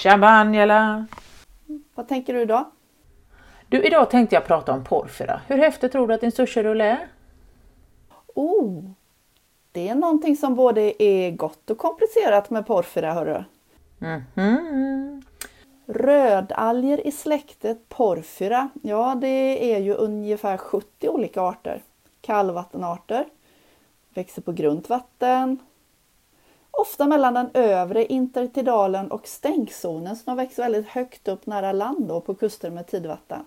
Tjaba Angela! Vad tänker du idag? Du, idag tänkte jag prata om porfira. Hur häftigt tror du att din sushirulle är? Oh, det är någonting som både är gott och komplicerat med porfira, hörru. Mhm. Rödalger i släktet porfyra, ja det är ju ungefär 70 olika arter. Kallvattenarter, växer på grunt vatten, ofta mellan den övre intertidalen och stänkzonen som de växer väldigt högt upp nära land då, på kuster med tidvatten.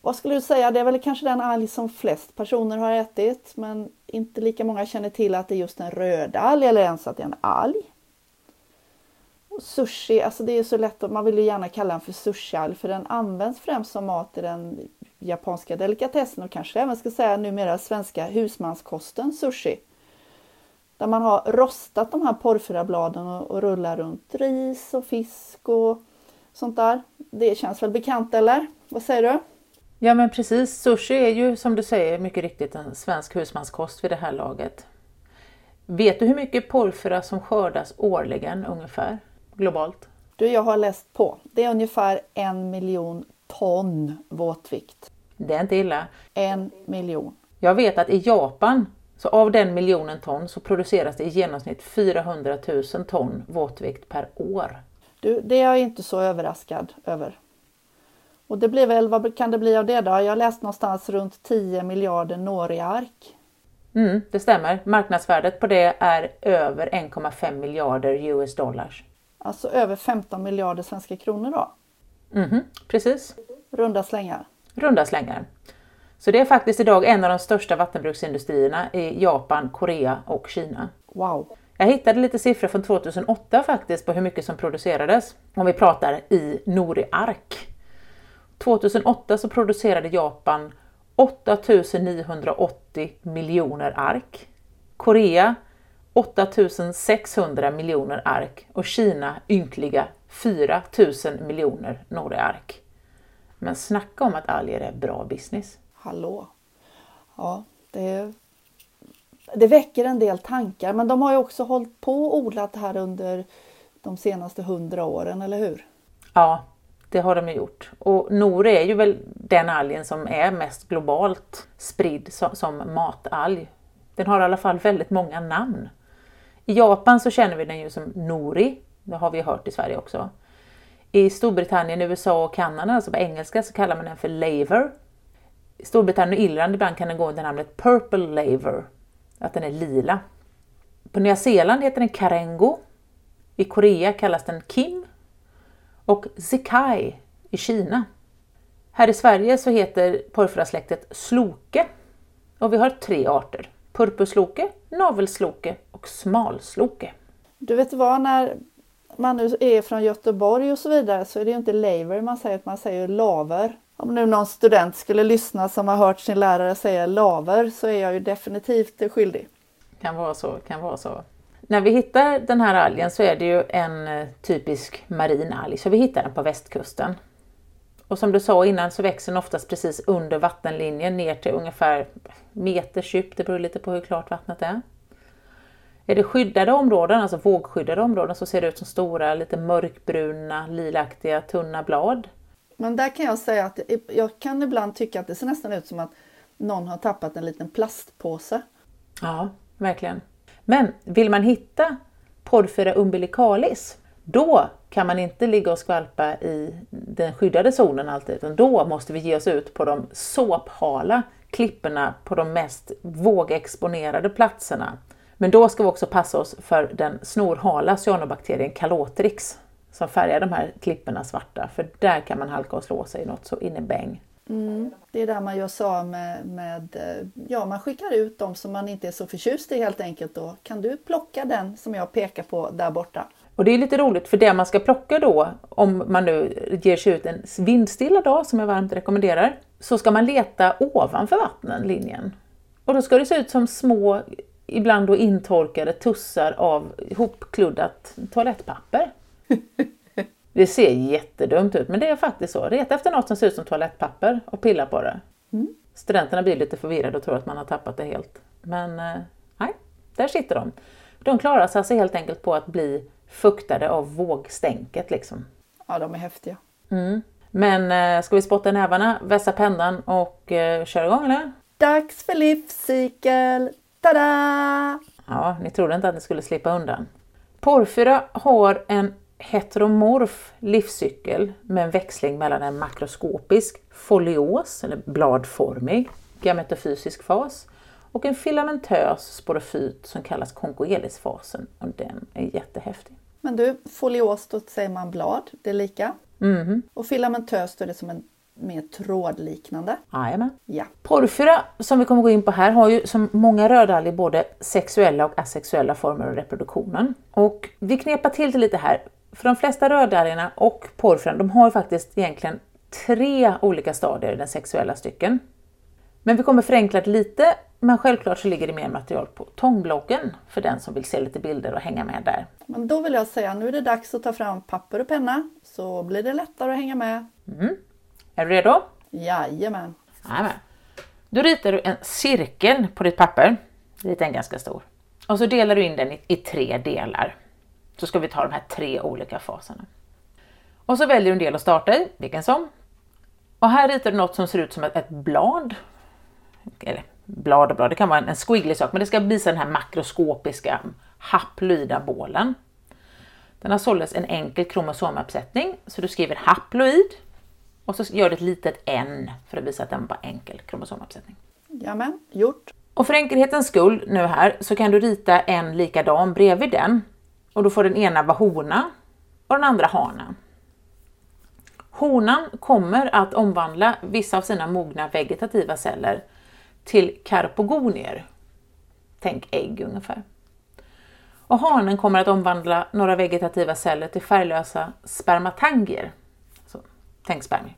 Vad skulle du säga, det är väl kanske den alg som flest personer har ätit men inte lika många känner till att det är just en rödalg eller ens att det är en alg. Och sushi, alltså det är så lätt att man vill ju gärna kalla den för sushialg för den används främst som mat i den japanska delikatessen och kanske även ska säga numera svenska husmanskosten sushi. Där man har rostat de här porrfyrabladen och, och rullar runt ris och fisk och sånt där. Det känns väl bekant eller? Vad säger du? Ja men precis, sushi är ju som du säger mycket riktigt en svensk husmanskost vid det här laget. Vet du hur mycket porfyra som skördas årligen ungefär globalt? Du, jag har läst på. Det är ungefär en miljon ton våtvikt. Det är inte illa. En miljon. Jag vet att i Japan, så av den miljonen ton, så produceras det i genomsnitt 400 000 ton våtvikt per år. Du, det är jag inte så överraskad över. Och det blir väl, vad kan det bli av det då? Jag har läst någonstans runt 10 miljarder Noriark. Mm, det stämmer. Marknadsvärdet på det är över 1,5 miljarder US dollars. Alltså över 15 miljarder svenska kronor då. Mhm, precis. Runda slängar. Runda slängar. Så det är faktiskt idag en av de största vattenbruksindustrierna i Japan, Korea och Kina. Wow. Jag hittade lite siffror från 2008 faktiskt på hur mycket som producerades. Om vi pratar i Nori-ark. 2008 så producerade Japan 8980 miljoner ark. Korea 8600 miljoner ark och Kina ynkliga 4000 miljoner Nori-ark. Men snacka om att alger är bra business. Hallå. Ja, det, det väcker en del tankar men de har ju också hållit på och odlat det här under de senaste hundra åren, eller hur? Ja, det har de ju gjort. Och nor är ju väl den algen som är mest globalt spridd som, som matalg. Den har i alla fall väldigt många namn. I Japan så känner vi den ju som nori, det har vi hört i Sverige också. I Storbritannien, USA och Kanada, alltså på engelska, så kallar man den för laver. I Storbritannien och Irland ibland kan den gå under namnet purple laver, att den är lila. På Nya Zeeland heter den karengo. I Korea kallas den kim och Zikai i Kina. Här i Sverige så heter porfyrasläktet sloke och vi har tre arter. Purpursloke, navelsloke och smalsloke. Du vet vad, när man nu är från Göteborg och så vidare så är det ju inte laver man säger, man säger laver. Om nu någon student skulle lyssna som har hört sin lärare säga laver så är jag ju definitivt skyldig. Kan vara så, kan vara så. När vi hittar den här algen så är det ju en eh, typisk marin alg, så vi hittar den på västkusten. Och som du sa innan så växer den oftast precis under vattenlinjen ner till ungefär meters djup, det beror lite på hur klart vattnet är. Är det skyddade områden, alltså vågskyddade områden, så ser det ut som stora, lite mörkbruna, lilaktiga, tunna blad. Men där kan jag säga att jag kan ibland tycka att det ser nästan ut som att någon har tappat en liten plastpåse. Ja, verkligen. Men vill man hitta Porphyra umbilicalis, då kan man inte ligga och skvalpa i den skyddade zonen alltid, utan då måste vi ge oss ut på de såphala klipporna på de mest vågexponerade platserna. Men då ska vi också passa oss för den snorhala cyanobakterien Calotrix som färgar de här klipporna svarta, för där kan man halka och slå sig något så in i bäng. Mm, det är där man gör sig av med, med, ja man skickar ut dem som man inte är så förtjust i helt enkelt. Då kan du plocka den som jag pekar på där borta. Och det är lite roligt för det man ska plocka då, om man nu ger sig ut en vindstilla dag som jag varmt rekommenderar, så ska man leta ovanför vattenlinjen. Och då ska det se ut som små, ibland då intorkade tussar av hopkluddat toalettpapper. Det ser jättedumt ut, men det är faktiskt så. Leta efter något som ser ut som toalettpapper och pilla på det. Mm. Studenterna blir lite förvirrade och tror att man har tappat det helt. Men eh, nej, där sitter de. De klarar sig alltså helt enkelt på att bli fuktade av vågstänket liksom. Ja, de är häftiga. Mm. Men eh, ska vi spotta nävarna, vässa pennan och eh, köra igång eller? Dags för livscykel! Tada! Ja, ni trodde inte att ni skulle slippa undan. Porfyra har en heteromorf livscykel med en växling mellan en makroskopisk folios, eller bladformig, gametofysisk fas och en filamentös sporofyt som kallas konkoelisfasen och den är jättehäftig. Men du, folios, då säger man blad, det är lika. Mhm. Och filamentös, då är det som en mer trådliknande. Jajamän. Ja. Porfyra, som vi kommer gå in på här, har ju som många rödalger både sexuella och asexuella former av reproduktionen. Och vi knepar till det lite här, för de flesta rödalgerna och porfyran, de har faktiskt egentligen tre olika stadier i den sexuella stycken. Men vi kommer förenkla det lite, men självklart så ligger det mer material på tångbloggen för den som vill se lite bilder och hänga med där. Men då vill jag säga, nu är det dags att ta fram papper och penna, så blir det lättare att hänga med. Är du redo? Jajamän! Jajamän. Då ritar du en cirkel på ditt papper. Rita en ganska stor. Och så delar du in den i, i tre delar. Så ska vi ta de här tre olika faserna. Och så väljer du en del att starta i, vilken som. Och här ritar du något som ser ut som ett, ett blad. Eller blad och blad, det kan vara en, en squiggly sak, men det ska visa den här makroskopiska haploida bålen. Den har således en enkel kromosomuppsättning, så du skriver haploid och så gör du ett litet n för att visa att den var enkel kromosomuppsättning. Jamen, gjort. Och för enkelhetens skull nu här så kan du rita en likadan bredvid den. Och då får den ena vara hona och den andra hana. Honan kommer att omvandla vissa av sina mogna vegetativa celler till karpogonier. Tänk ägg ungefär. Och hanen kommer att omvandla några vegetativa celler till färglösa spermatangier. Så, tänk spermier.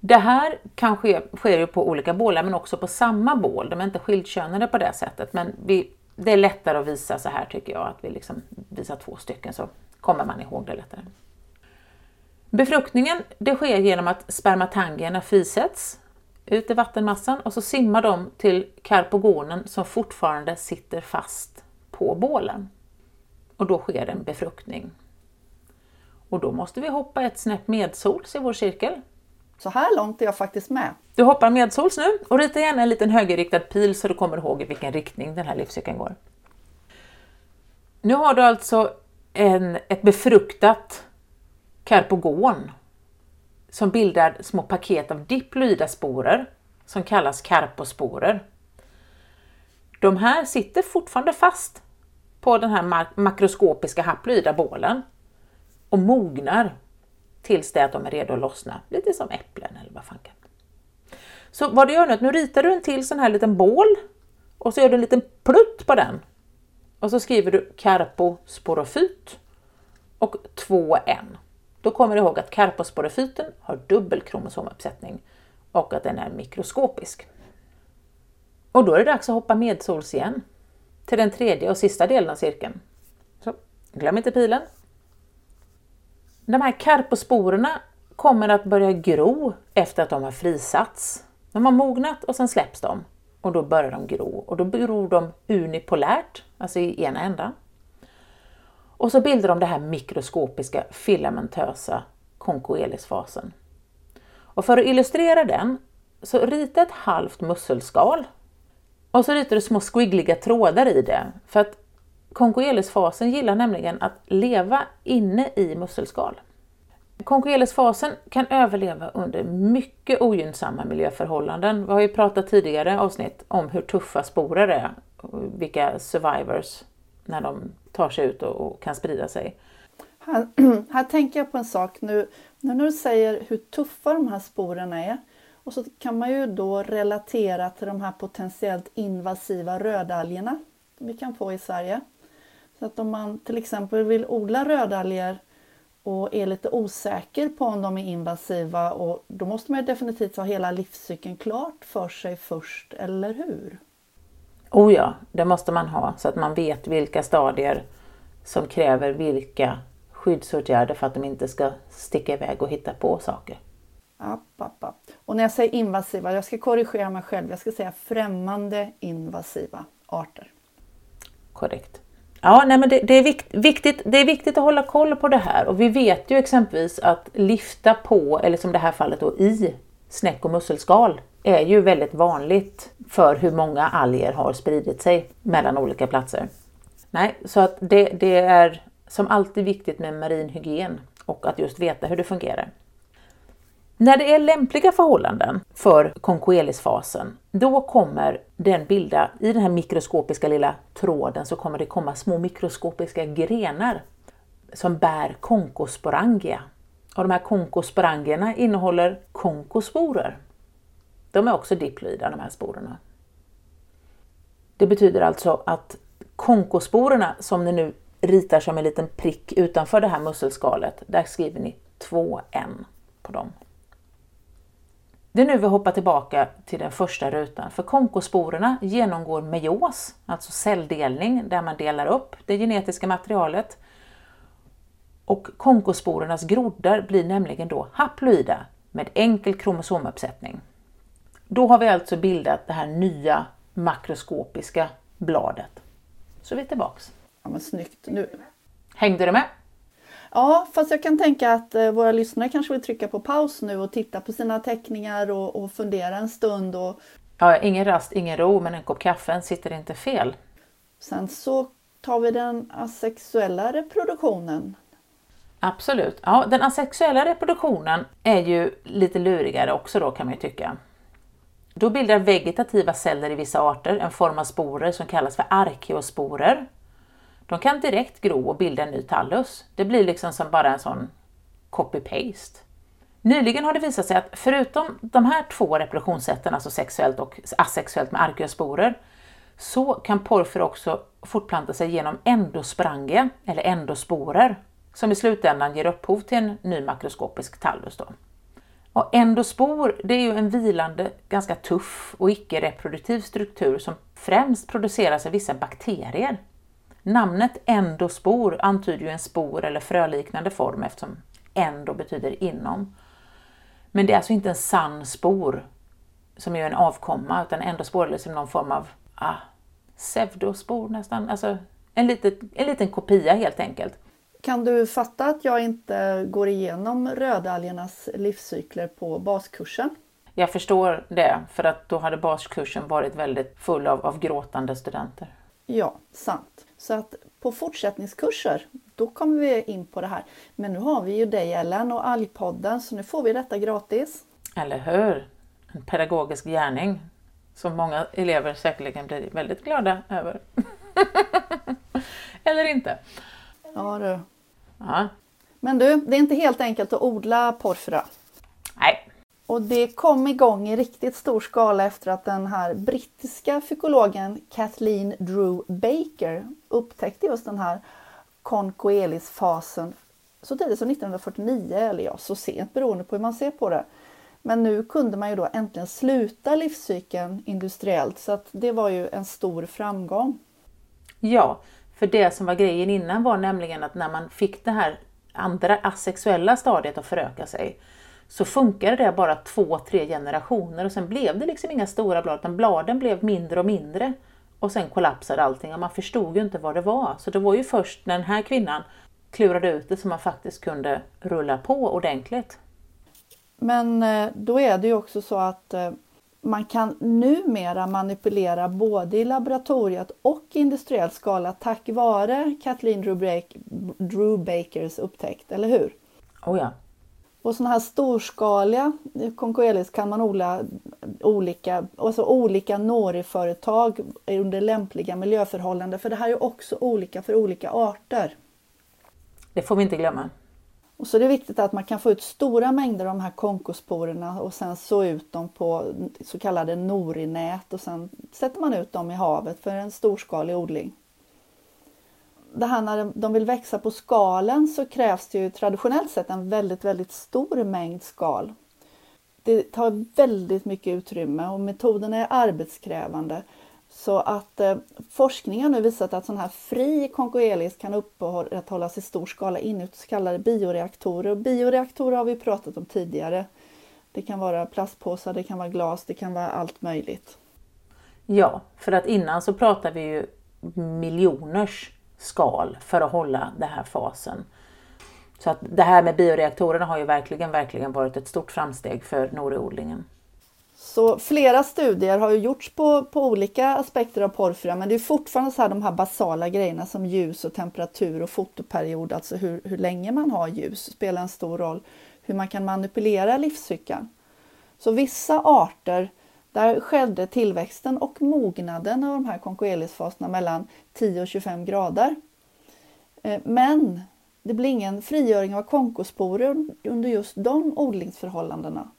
Det här kan ske, sker ju på olika bålar men också på samma bål. De är inte skildkönade på det sättet men vi, det är lättare att visa så här tycker jag, att vi liksom visar två stycken så kommer man ihåg det lättare. Befruktningen det sker genom att spermatangierna frisätts ut i vattenmassan och så simmar de till karpogonen som fortfarande sitter fast på bålen. Och då sker en befruktning. Och då måste vi hoppa ett snäpp medsols i vår cirkel. Så här långt är jag faktiskt med. Du hoppar medsols nu och rita gärna en liten högerriktad pil så du kommer ihåg i vilken riktning den här livscykeln går. Nu har du alltså en, ett befruktat karpogon som bildar små paket av diploida sporer som kallas karposporer. De här sitter fortfarande fast på den här makroskopiska haploida bålen och mognar tills det att de är redo att lossna. Lite som äpplen eller vad fan kan. Så vad du gör nu är att nu ritar du en till sån här liten bål och så gör du en liten plutt på den. Och så skriver du karposporofyt och 2N. Då kommer du ihåg att karposporofyten har dubbel kromosomuppsättning och att den är mikroskopisk. Och då är det dags att hoppa medsols igen till den tredje och sista delen av cirkeln. Så, glöm inte pilen. De här karposporerna kommer att börja gro efter att de har frisatts. De har mognat och sen släpps de och då börjar de gro och då gror de unipolärt, alltså i ena ändan. Och så bildar de det här mikroskopiska filamentösa konkoelisfasen. Och för att illustrera den så rita ett halvt musselskal och så ritar du små squiggliga trådar i det. För att konkoelisfasen gillar nämligen att leva inne i musselskal. Konkoelisfasen kan överleva under mycket ogynnsamma miljöförhållanden. Vi har ju pratat tidigare avsnitt om hur tuffa sporer är, vilka survivors när de tar sig ut och, kan sprida sig. Här, här tänker jag på en sak nu, nu när du säger hur tuffa de här sporerna är. Och så kan man ju då relatera till de här potentiellt invasiva rödalgerna vi kan få i Sverige. Så att om man till exempel vill odla rödalger och är lite osäker på om de är invasiva och då måste man definitivt ha hela livscykeln klart för sig först, eller hur? Oh ja, det måste man ha så att man vet vilka stadier som kräver vilka skyddsåtgärder för att de inte ska sticka iväg och hitta på saker. App, app, app. Och när jag säger invasiva, jag ska korrigera mig själv. Jag ska säga främmande invasiva arter. Korrekt. Ja, nej, men det, det, är vikt, viktigt, det är viktigt att hålla koll på det här och vi vet ju exempelvis att lyfta på, eller som det här fallet då i, snäck och musselskal är ju väldigt vanligt för hur många alger har spridit sig mellan olika platser. Nej, så att det, det är som alltid viktigt med marin hygien och att just veta hur det fungerar. När det är lämpliga förhållanden för konkoelisfasen, då kommer den bilda, i den här mikroskopiska lilla tråden så kommer det komma små mikroskopiska grenar som bär konkosporangia. Och de här konkosporangierna innehåller konkosporer. De är också diploida de här sporerna. Det betyder alltså att konkosporerna som ni nu ritar som en liten prick utanför det här musselskalet, där skriver ni 2N på dem. Det är nu vi hoppar tillbaka till den första rutan, för konkosporerna genomgår meios, alltså celldelning, där man delar upp det genetiska materialet. Och konkosporernas groddar blir nämligen då haploida med enkel kromosomuppsättning. Då har vi alltså bildat det här nya makroskopiska bladet. Så vi är tillbaks. Ja, men snyggt. Nu. Hängde du med? Ja, fast jag kan tänka att eh, våra lyssnare kanske vill trycka på paus nu och titta på sina teckningar och, och fundera en stund. Och... Ja, ingen rast, ingen ro, men en kopp kaffe sitter inte fel. Sen så tar vi den asexuella reproduktionen. Absolut. Ja, den asexuella reproduktionen är ju lite lurigare också då kan man ju tycka. Då bildar vegetativa celler i vissa arter en form av sporer som kallas för arkeosporer. De kan direkt gro och bilda en ny tallus. Det blir liksom som bara en sån copy-paste. Nyligen har det visat sig att förutom de här två reproduktionssätten, alltså sexuellt och asexuellt med arkeosporer, så kan porfyr också fortplanta sig genom endosprange eller endosporer, som i slutändan ger upphov till en ny makroskopisk tallus. Då. Och endospor det är ju en vilande, ganska tuff och icke-reproduktiv struktur som främst produceras av vissa bakterier. Namnet endospor antyder ju en spor eller fröliknande form eftersom endo betyder inom. Men det är alltså inte en sann spor som är en avkomma utan endospor är liksom någon form av ah, pseudospor nästan, alltså en, litet, en liten kopia helt enkelt. Kan du fatta att jag inte går igenom rödalgernas livscykler på baskursen? Jag förstår det, för att då hade baskursen varit väldigt full av, av gråtande studenter. Ja, sant. Så att på fortsättningskurser, då kommer vi in på det här. Men nu har vi ju dig Ellen och Algpodden, så nu får vi detta gratis. Eller hur? En pedagogisk gärning som många elever säkerligen blir väldigt glada över. Eller inte. Ja du. Ja. Men du, det är inte helt enkelt att odla porfra. Nej. Och det kom igång i riktigt stor skala efter att den här brittiska psykologen Kathleen Drew Baker upptäckte just den här Concoelis-fasen så tidigt som 1949, eller ja, så sent beroende på hur man ser på det. Men nu kunde man ju då äntligen sluta livscykeln industriellt så att det var ju en stor framgång. Ja, för det som var grejen innan var nämligen att när man fick det här andra asexuella stadiet att föröka sig så funkade det bara två, tre generationer och sen blev det liksom inga stora blad utan bladen blev mindre och mindre. Och sen kollapsade allting och man förstod ju inte vad det var. Så det var ju först när den här kvinnan klurade ut det som man faktiskt kunde rulla på ordentligt. Men eh, då är det ju också så att eh, man kan numera manipulera både i laboratoriet och i industriell skala tack vare Kathleen Drew Bakers upptäckt, eller hur? Oh ja. Och sådana här storskaliga konkoelis kan man odla olika, alltså olika noriföretag under lämpliga miljöförhållanden. För det här är också olika för olika arter. Det får vi inte glömma. Och så är det viktigt att man kan få ut stora mängder av de här konkosporerna och sen så ut dem på så kallade norinät och sen sätter man ut dem i havet för en storskalig odling. Det här när de vill växa på skalen så krävs det ju traditionellt sett en väldigt, väldigt stor mängd skal. Det tar väldigt mycket utrymme och metoderna är arbetskrävande. Så att eh, forskning har nu visat att sån här fri konkoelis kan upprätthållas i stor skala inuti så kallade bioreaktorer. Och bioreaktorer har vi pratat om tidigare. Det kan vara plastpåsar, det kan vara glas, det kan vara allt möjligt. Ja, för att innan så pratade vi ju miljoners skal för att hålla den här fasen. Så att det här med bioreaktorerna har ju verkligen, verkligen varit ett stort framsteg för noriodlingen. Så flera studier har ju gjorts på, på olika aspekter av porfyra men det är fortfarande så här de här basala grejerna som ljus och temperatur och fotoperiod, alltså hur, hur länge man har ljus spelar en stor roll. Hur man kan manipulera livscykeln. Så vissa arter, där skedde tillväxten och mognaden av de här konkoelisfaserna mellan 10 och 25 grader. Eh, men det blir ingen frigöring av konkosporer under just de odlingsförhållandena.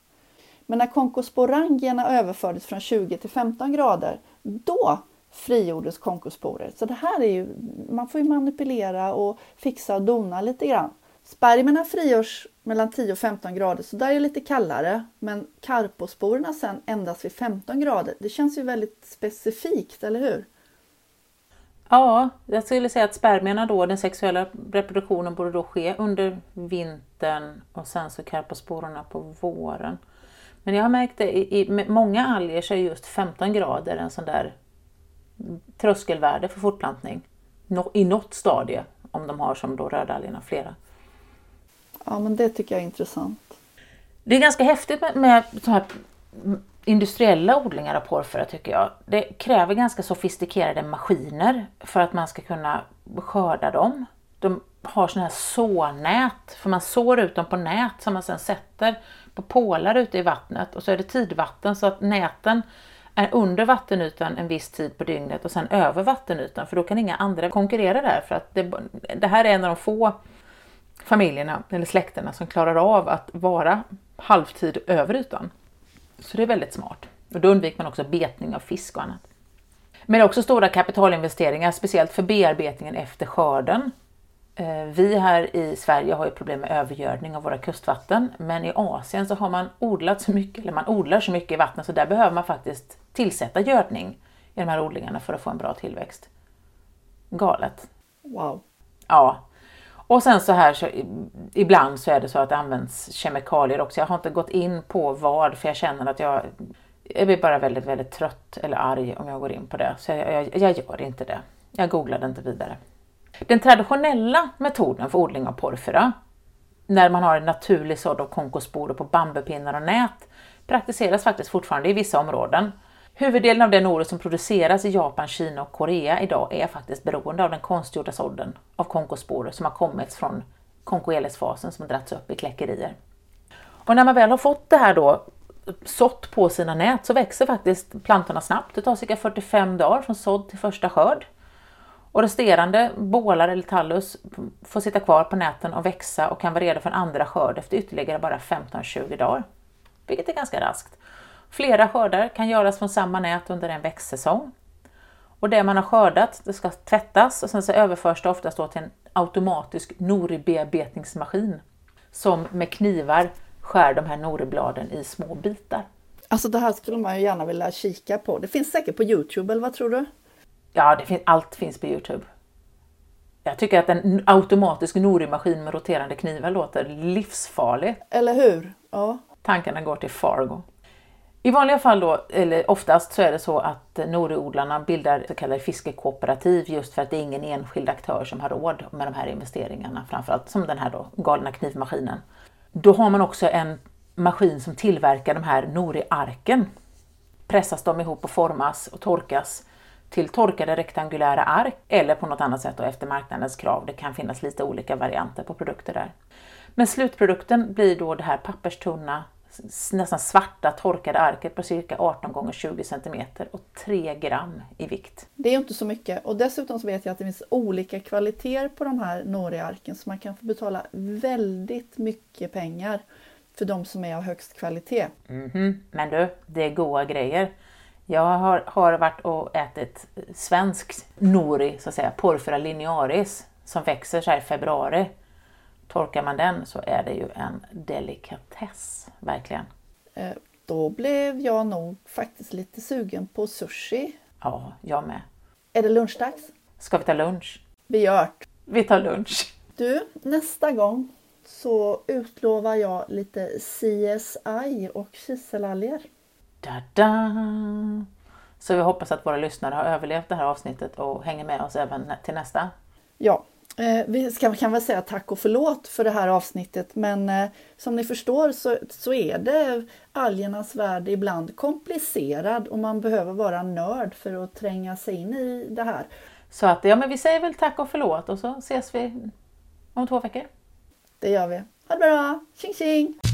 Men när konkosporangierna överfördes från 20 till 15 grader, då frigjordes konkosporer. Så det här är ju, man får ju manipulera och fixa och dona lite grann. Spermierna frigörs mellan 10 och 15 grader, så där är det lite kallare. Men karposporerna sen endast vid 15 grader. Det känns ju väldigt specifikt, eller hur? Ja, jag skulle säga att spermierna då, den sexuella reproduktionen borde då ske under vintern och sen så karposporerna på våren. Men jag har märkt det i, i många alger så är just 15 grader en sån där tröskelvärde för fortplantning. No, I något stadie, om de har som då rödalgerna flera. Ja, men det tycker jag är intressant. Det är ganska häftigt med, med så här industriella odlingar av porfyra tycker jag. Det kräver ganska sofistikerade maskiner för att man ska kunna skörda dem. De har sådana här sånät, för man sår ut dem på nät som man sedan sätter på pålar ute i vattnet och så är det tidvatten så att näten är under vattenytan en viss tid på dygnet och sen över vattenytan för då kan inga andra konkurrera där för att det, det här är en av de få familjerna eller släkterna som klarar av att vara halvtid över ytan. Så det är väldigt smart. Och då undviker man också betning av fisk och annat. Men också stora kapitalinvesteringar, speciellt för bearbetningen efter skörden. Eh, vi här i Sverige har ju problem med övergödning av våra kustvatten, men i Asien så har man odlat så mycket, eller man odlar så mycket i vattnet så där behöver man faktiskt tillsätta gödning i de här odlingarna för att få en bra tillväxt. Galet. Wow. Ja. Och sen så här så ibland så är det så att det används kemikalier också. Jag har inte gått in på vad för jag känner att jag, jag blir bara väldigt, väldigt trött eller arg om jag går in på det. Så jag, jag, jag gör inte det. Jag googlade inte vidare. Den traditionella metoden för odling av porfyra, när man har en naturlig sådd av konkosporer på bambupinnar och nät, praktiseras faktiskt fortfarande i vissa områden. Huvuddelen av den nori som produceras i Japan, Kina och Korea idag är faktiskt beroende av den konstgjorda sådden av konkosporer som har kommit från konkoelesfasen som har dragits upp i kläckerier. Och när man väl har fått det här då sått på sina nät så växer faktiskt plantorna snabbt. Det tar cirka 45 dagar från sådd till första skörd. Och resterande bålar eller tallus får sitta kvar på näten och växa och kan vara redo för en andra skörd efter ytterligare bara 15-20 dagar. Vilket är ganska raskt. Flera skördar kan göras från samma nät under en växtsäsong. Och det man har skördat det ska tvättas och sen så överförs det oftast till en automatisk noribearbetningsmaskin som med knivar skär de här noribladen i små bitar. Alltså det här skulle man ju gärna vilja kika på. Det finns säkert på Youtube, eller vad tror du? Ja, det fin allt finns på Youtube. Jag tycker att en automatisk norimaskin med roterande knivar låter livsfarligt. Eller hur? Ja. Tankarna går till Fargo. I vanliga fall då, eller oftast så är det så att noriodlarna bildar så kallade fiskekooperativ just för att det är ingen enskild aktör som har råd med de här investeringarna, framförallt som den här då, galna knivmaskinen. Då har man också en maskin som tillverkar de här noriarken. Pressas de ihop och formas och torkas till torkade rektangulära ark eller på något annat sätt efter marknadens krav. Det kan finnas lite olika varianter på produkter där. Men slutprodukten blir då det här papperstunna, nästan svarta torkade arket på cirka 18 gånger 20 cm och 3 gram i vikt. Det är inte så mycket och dessutom så vet jag att det finns olika kvaliteter på de här Nori-arken så man kan få betala väldigt mycket pengar för de som är av högst kvalitet. Mm -hmm. Men du, det är goda grejer. Jag har, har varit och ätit svensk nori, så att säga, Porphyra linearis, som växer så här i februari. Torkar man den så är det ju en delikatess, verkligen. Eh, då blev jag nog faktiskt lite sugen på sushi. Ja, jag med. Är det lunchdags? Ska vi ta lunch? Vi gör Vi tar lunch. Du, nästa gång så utlovar jag lite CSI och kiselalger. Da-da. Så vi hoppas att våra lyssnare har överlevt det här avsnittet och hänger med oss även till nästa. Ja, eh, vi ska, kan väl säga tack och förlåt för det här avsnittet men eh, som ni förstår så, så är det algernas värld ibland komplicerad och man behöver vara nörd för att tränga sig in i det här. Så att ja, men vi säger väl tack och förlåt och så ses vi om två veckor. Det gör vi. Ha det bra! Tjing tjing!